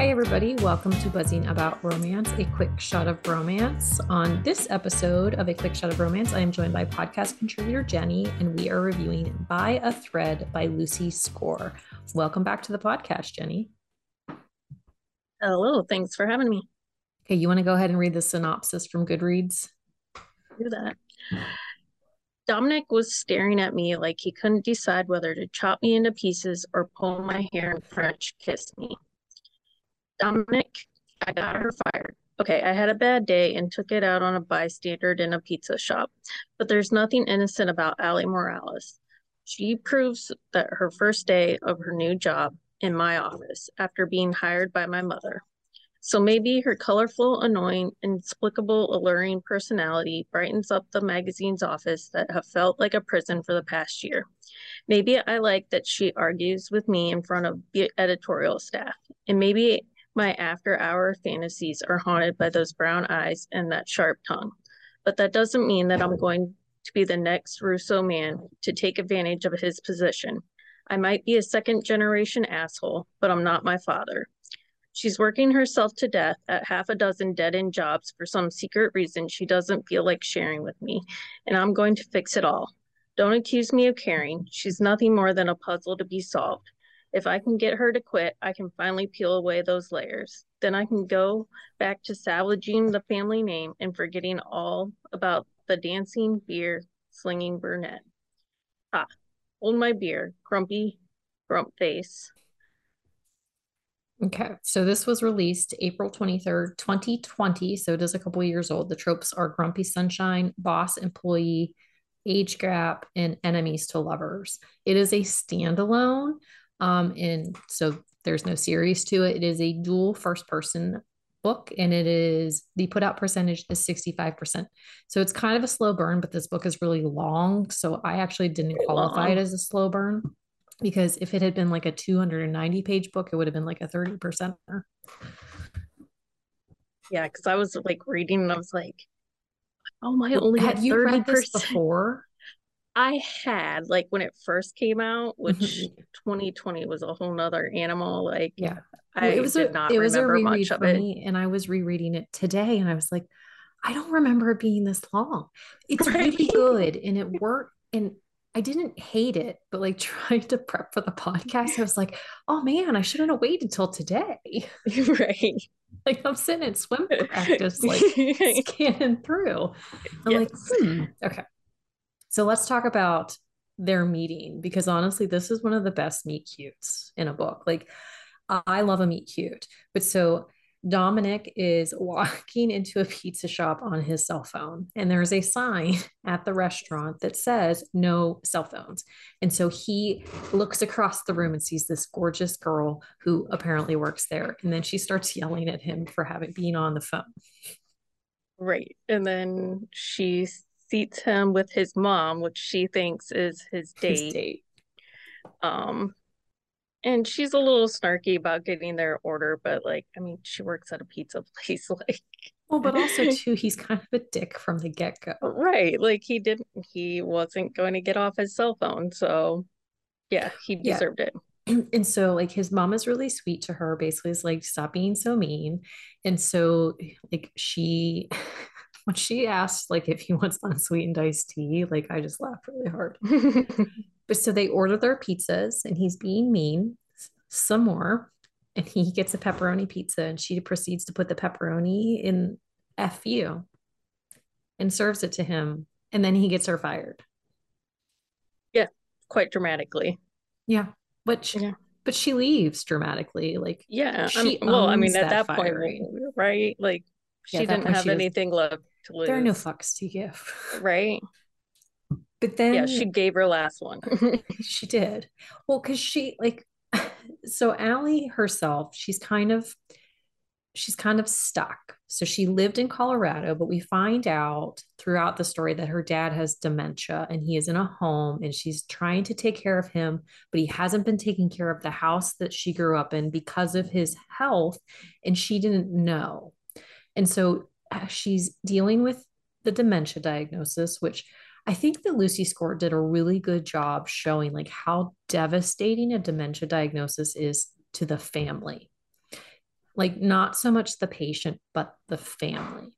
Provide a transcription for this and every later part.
Hi, everybody. Welcome to Buzzing About Romance, a quick shot of romance. On this episode of A Quick Shot of Romance, I am joined by podcast contributor Jenni, and we are reviewing By a Thread by Lucy Score. Welcome back to the podcast, Jenni. Hello. Thanks for having me. Okay, you want to go ahead and read the synopsis from Goodreads? Do that. Dominic was staring at me like he couldn't decide whether to chop me into pieces or pull my hair and French kiss me. Dominic, I got her fired. Okay, I had a bad day and took it out on a bystander in a pizza shop, but there's nothing innocent about Ally Morales. She proves that her first day of her new job in my office after being hired by my mother. So maybe her colorful, annoying, inexplicable, alluring personality brightens up the magazine's office that have felt like a prison for the past year. Maybe I like that she argues with me in front of the editorial staff, and maybe my after hour fantasies are haunted by those brown eyes and that sharp tongue. But that doesn't mean that I'm going to be the next Russo man to take advantage of his position. I might be a second generation asshole, but I'm not my father. She's working herself to death at half a dozen dead end jobs for some secret reason she doesn't feel like sharing with me, and I'm going to fix it all. Don't accuse me of caring. She's nothing more than a puzzle to be solved. If I can get her to quit, I can finally peel away those layers. Then I can go back to salvaging the family name and forgetting all about the dancing, beer, slinging brunette. Ah, hold my beer, grumpy, grump face. Okay, so this was released April 23rd, 2020. So it is a couple years old. The tropes are grumpy sunshine, boss employee, age gap, and enemies to lovers. It is a standalone. Um, and so there's no series to it. It is a dual first person book and it is the put out percentage is 65%. So it's kind of a slow burn, but this book is really long. So I actually didn't qualify it as a slow burn because if it had been like a 290 page book, it would have been like a 30 percent. Yeah, because I was like reading and I was like, oh my, only had you 30%. read this before? I had like when it first came out, which mm-hmm. 2020 was a whole nother animal. Like, yeah, I it was did a, not it was remember a much of it. Me, and I was rereading it today, and I was like, I don't remember it being this long. It's right. really good, and it worked. And I didn't hate it, but like trying to prep for the podcast, I was like, oh man, I shouldn't have waited till today. right. Like I'm sitting in swim practice, like scanning through. I'm yes. like, hmm, okay. So let's talk about their meeting because honestly, this is one of the best meet cutes in a book. Like, I love a meet cute. But so Dominic is walking into a pizza shop on his cell phone, and there's a sign at the restaurant that says no cell phones. And so he looks across the room and sees this gorgeous girl who apparently works there. And then she starts yelling at him for having been on the phone. Right. And then she's seats him with his mom, which she thinks is his date. His date. Um, and she's a little snarky about getting their order, but like, I mean, she works at a pizza place, like. Well, but also too, he's kind of a dick from the get go. Right, like he didn't, he wasn't going to get off his cell phone, so yeah, he deserved yeah. it and so like his mom is really sweet to her basically is like stop being so mean and so like she when she asked like if he wants unsweetened iced tea, like I just laughed really hard. but so they order their pizzas and he's being mean some more. And he gets a pepperoni pizza and she proceeds to put the pepperoni in FU and serves it to him. And then he gets her fired. Yeah, quite dramatically. Yeah. But she, yeah. but she leaves dramatically. Like yeah. She um, well, I mean at that, that point, right? Like she yeah, didn't have anything was, left to lose. There are no fucks to give. Right. But then Yeah, she gave her last one. she did. Well, because she like so Ally herself, she's kind of she's kind of stuck. So she lived in Colorado, but we find out throughout the story that her dad has dementia and he is in a home and she's trying to take care of him, but he hasn't been taking care of the house that she grew up in because of his health and she didn't know. And so she's dealing with the dementia diagnosis, which I think that Lucy Score did a really good job showing like how devastating a dementia diagnosis is to the family. like not so much the patient but the family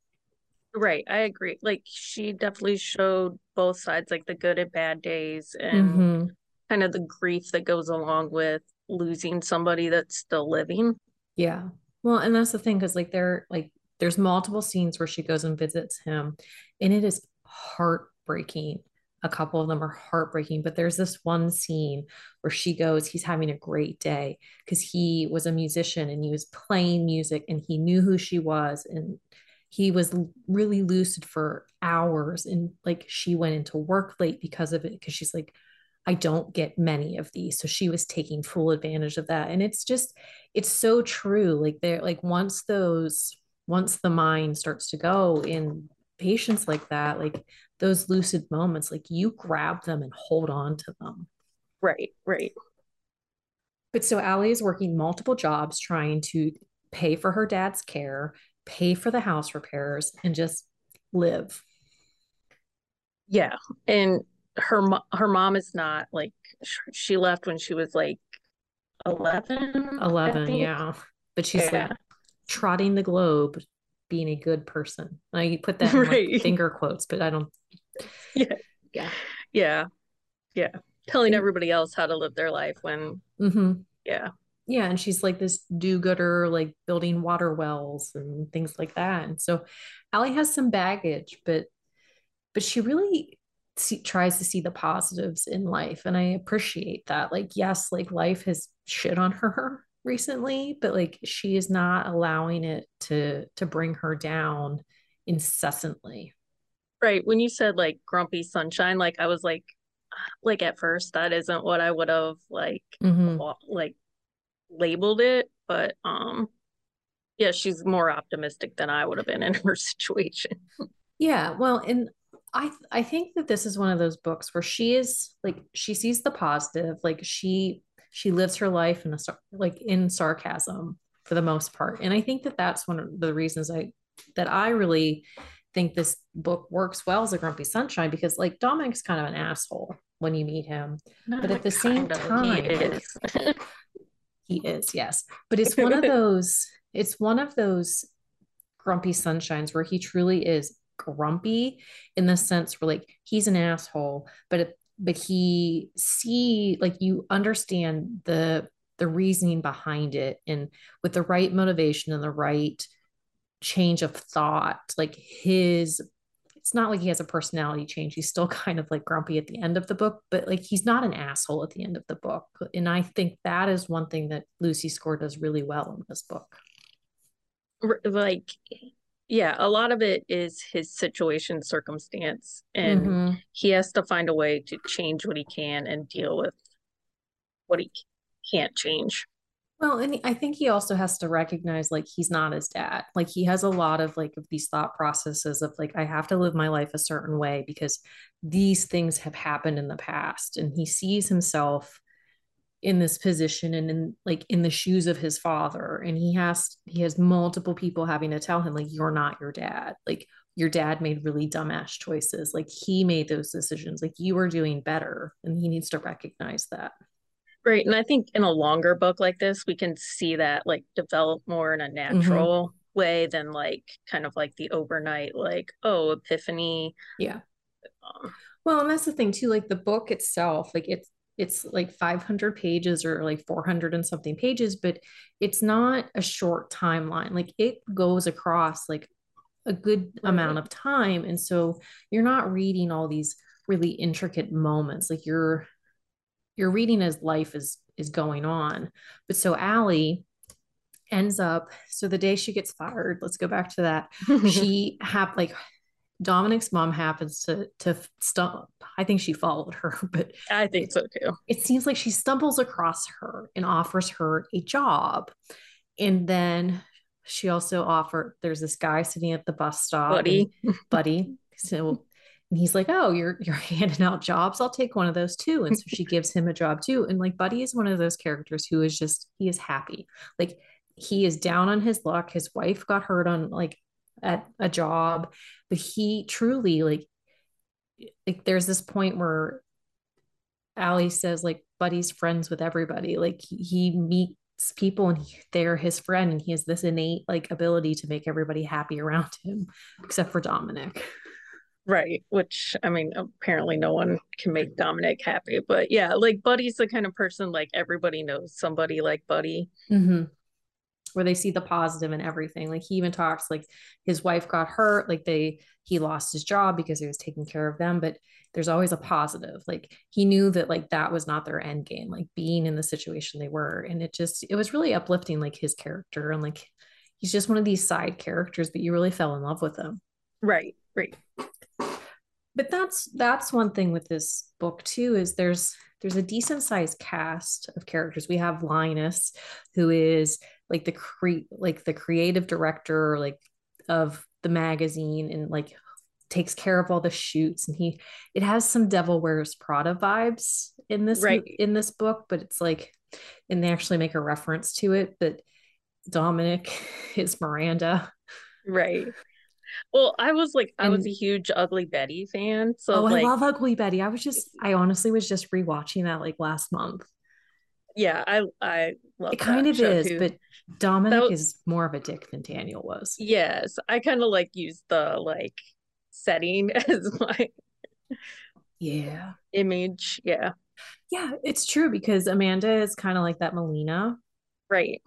right i agree like she definitely showed both sides like the good and bad days and mm-hmm. kind of the grief that goes along with losing somebody that's still living yeah well and that's the thing because like they're like there's multiple scenes where she goes and visits him and it is heartbreaking. A couple of them are heartbreaking, but there's this one scene where she goes, he's having a great day because he was a musician and he was playing music and he knew who she was and he was really lucid for hours and like she went into work late because of it because she's like I don't get many of these. So she was taking full advantage of that and it's just it's so true like they're like once those once the mind starts to go in patients like that like those lucid moments like you grab them and hold on to them. Right right. But so Ally is working multiple jobs trying to pay for her dad's care pay for the house repairs and just live. Yeah and her her mom is not like she left when she was like 11 11 yeah but she's yeah. like trotting the globe being a good person. I put that in right. like finger quotes, but I don't. Yeah. Yeah. Yeah. Yeah. Telling everybody else how to live their life when. Mm-hmm. Yeah. Yeah. And she's like this do gooder, like building water wells and things like that. And so Ally has some baggage, but but she really see, tries to see the positives in life and i appreciate that like yes like life has shit on her recently but like she is not allowing it to to bring her down incessantly right when you said like grumpy sunshine like i was like like at first that isn't what i would have like mm-hmm. like labeled it but um yeah she's more optimistic than i would have been in her situation yeah well and i i think that this is one of those books where she is like she sees the positive like she she lives her life in a like in sarcasm for the most part and i think that that's one of the reasons i that i really think this book works well as a grumpy sunshine because like dominic's kind of an asshole when you meet him but at the same time he is. he is yes but it's one of those it's one of those grumpy sunshines where he truly is grumpy in the sense where like he's an asshole but at but he see like you understand the the reasoning behind it and with the right motivation and the right change of thought like his it's not like he has a personality change. He's still kind of like grumpy at the end of the book but like he's not an asshole at the end of the book. And i think that is one thing that lucy score does really well in this book. Like yeah a lot of it is his situation circumstance and mm-hmm. he has to find a way to change what he can and deal with what he can't change well and i think he also has to recognize like he's not his dad like he has a lot of like of these thought processes of like i have to live my life a certain way because these things have happened in the past and he sees himself in this position and in like in the shoes of his father. And he has he has multiple people having to tell him like you're not your dad. Like your dad made really dumbass choices. Like he made those decisions. Like you are doing better. And he needs to recognize that. Right. And i think in a longer book like this we can see that like develop more in a mm-hmm. natural mm-hmm. way than like kind of like the overnight like oh epiphany. Yeah. Um, well and that's the thing too like the book itself like it's it's like 500 pages or like 400 and something pages but it's not a short timeline. Like it goes across like a good right. amount of time and so you're not reading all these really intricate moments. Like you're you're reading as life is is going on. But so Ally ends up so the day she gets fired let's go back to that she have like Dominic's mom happens to to stump. I think she followed her, but I think so too. It seems like she stumbles across her and offers her a job, and then she also offered. There's this guy sitting at the bus stop, buddy, buddy. So, and he's like, "Oh, you're you're handing out jobs. I'll take one of those too." And so she gives him a job too. And like, Buddy is one of those characters who is just he is happy. Like he is down on his luck. His wife got hurt on like at a job but he truly like like there's this point where Ally says like buddy's friends with everybody. Like he, meets people and he, they're his friend and he has this innate like ability to make everybody happy around him except for dominic. Right which i mean apparently no one can make dominic happy but yeah like buddy's the kind of person like everybody knows somebody like buddy. Mm-hmm. Where they see the positive in everything. Like he even talks like his wife got hurt like they he lost his job because he was taking care of them but there's always a positive. Like he knew that like that was not their end game like being in the situation they were. And it just it was really uplifting like his character and like he's just one of these side characters but you really fell in love with him. Right right but that's that's one thing with this book too is there's there's a decent sized cast of characters. We have linus who is like the cre like the creative director like of the magazine and like takes care of all the shoots. And he it has some devil wears prada vibes in this right. in this book but it's like and they actually make a reference to it but dominic is miranda. Right well i was like i was a huge ugly betty fan so oh like, i love ugly betty. I was just i honestly was just rewatching that like last month. Yeah i i love it kind of is too. but dominic was, is more of a dick than daniel was. Yes i kind of like use the like setting as my yeah. image yeah. Yeah it's true because amanda is kind of like that melina. Right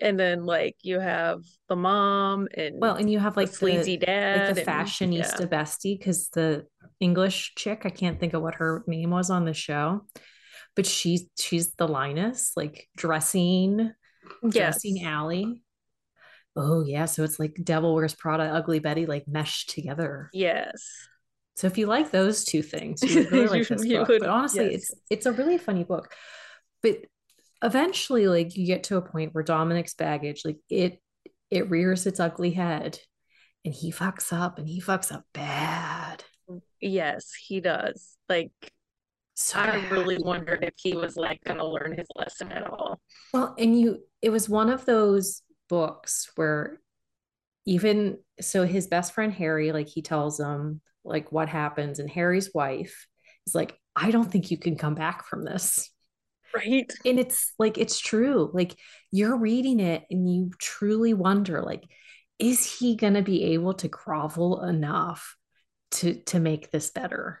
and then like you have the mom and well and you have like the sleazy the, dad like the fashionista yeah. bestie because the english chick i can't think of what her name was on the show but she's she's the linus like dressing yes. dressing Ally Oh yeah, so it's like Devil Wears Prada, Ugly Betty, like meshed together. Yes. So if you like those two things, you really like this book. Would, but honestly, yes. it's it's a really funny book. But eventually, like you get to a point where Dominic's baggage, like it it rears its ugly head, and he fucks up, and he fucks up bad. Yes, he does. Like so I really wondered if he was like going to learn his lesson at all. Well, and you, it was one of those books where even so his best friend Harry like he tells him like what happens and Harry's wife is like I don't think you can come back from this right and it's like it's true like you're reading it and you truly wonder like is he going to be able to grovel enough to to make this better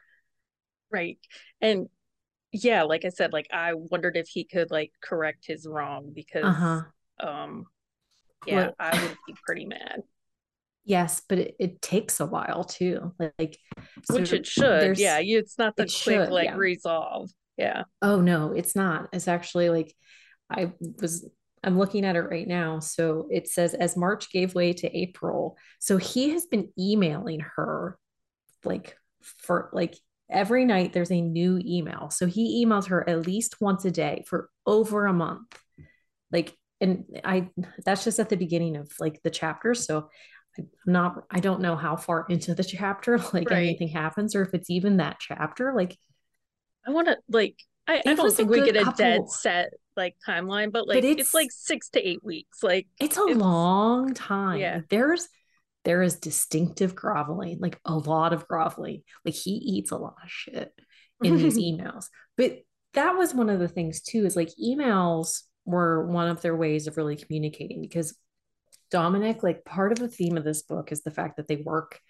right and yeah like i said like i wondered if he could like correct his wrong because uh-huh. um yeah, what, I would be pretty mad. Yes, but it, it takes a while too. Like, so which it should. Yeah, it's not the quick should, like yeah. resolve. Yeah. Oh no, it's not. It's actually like I was I'm looking at it right now. So it says as March gave way to April. So he has been emailing her like for like every night there's a new email. So he emails her at least once a day for over a month. Like and I that's just at the beginning of like the chapter. So I'm not I don't know how far into the chapter like right. anything happens or if it's even that chapter. Like I want to like I, I don't think we get a couple, dead set like timeline, but like but it's, it's, like six to eight weeks. Like it's a it's, long time. Yeah. There's there is distinctive groveling, like a lot of groveling. Like he eats a lot of shit in these emails. But that was one of the things too, is like emails were one of their ways of really communicating because Dominic, like part of the theme of this book is the fact that they work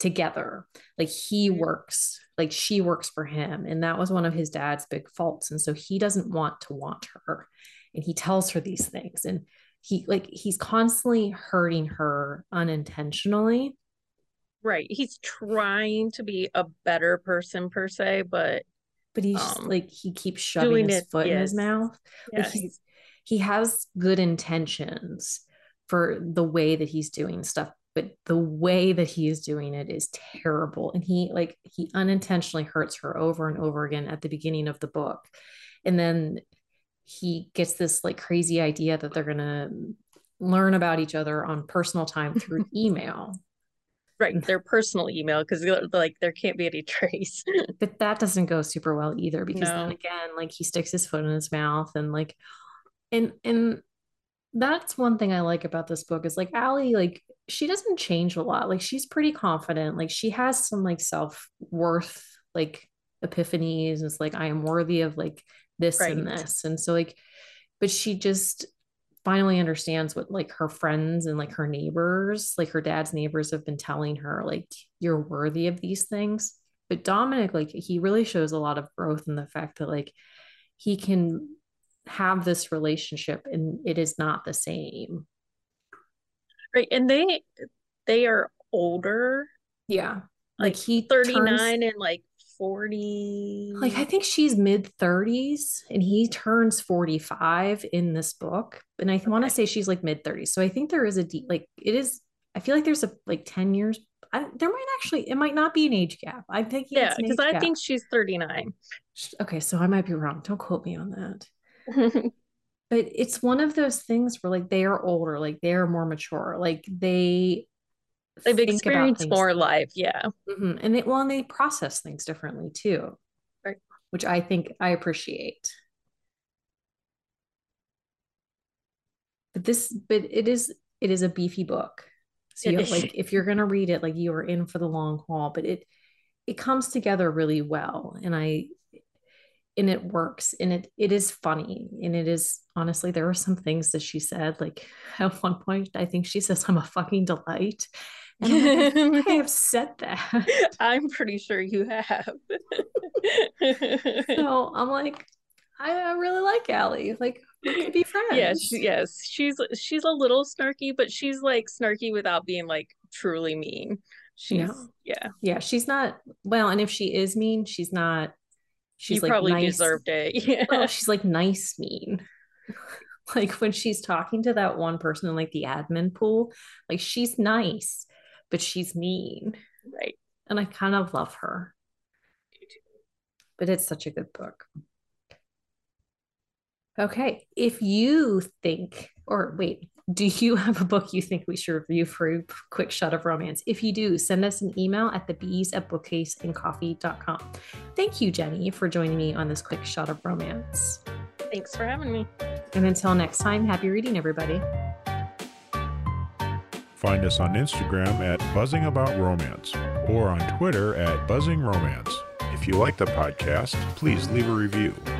together. Like he works, like she works for him. And that was one of his dad's big faults. And so he doesn't want to want her. And he tells her these things. And he like he's constantly hurting her unintentionally. Right. He's trying to be a better person per se, but but he's um, like he keeps shoving his it, foot yes. in his mouth. Yeah, like he's he has good intentions for the way that he's doing stuff but the way that he is doing it is terrible. And he like he unintentionally hurts her over and over again at the beginning of the book. And then he gets this like crazy idea that they're going to learn about each other on personal time through email. Right their personal email because like there can't be any trace. But that doesn't go super well either because no. then again like he sticks his foot in his mouth and like and and that's one thing I like about this book is like Ally, like she doesn't change a lot. Like she's pretty confident. Like she has some like self worth, like epiphanies. It's like I am worthy of like this right. and this, and so like, but she just finally understands what like her friends and like her neighbors, like her dad's neighbors have been telling her, like, you're worthy of these things. But Dominic, like, he really shows a lot of growth in the fact that, like, he can have this relationship and it is not the same. Right. And they, they are older. Yeah. Like, like he 39 turns, and like 40 like i think she's mid 30s and he turns 45 in this book and i okay. want to say she's like mid 30s so i think there is a deep like it is i feel like there's a like 10 years I, there might actually it might not be an age gap i'm thinking yeah because i gap. think she's 39 okay so i might be wrong don't quote me on that but it's one of those things where like they are older like they're more mature like they they've experienced more life yeah. Mm-hmm. and they well and they process things differently too. Right. Which i think i appreciate. But this but it is it is a beefy book. So you like if you're gonna read it like you are in for the long haul but it it comes together really well and i and it works and it it is funny and it is honestly there were some things that she said like at one point i think she says i'm a fucking delight and like, I have said that. I'm pretty sure you have. so I'm like, I, I really like Ally. Like we could be friends. Yes, yes. She's she's a little snarky, but she's like snarky without being like truly mean. She's yeah. yeah. Yeah. She's not well, and if she is mean, she's not she's you like probably nice. deserved it. Yeah. Well, she's like nice mean. like when she's talking to that one person in like the admin pool, like she's nice but she's mean. Right. And I kind of love her. But it's such a good book. Okay. If you think, or wait, do you have a book you think we should review for a quick shot of romance? If you do, send us an email at the bees at bookcaseandcoffee.com. Thank you, Jenni, for joining me on this quick shot of romance. Thanks for having me. And until next time, happy reading, everybody. Find us on Instagram at Buzzing About Romance or on Twitter at Buzzing Romance. If you like the podcast, please leave a review.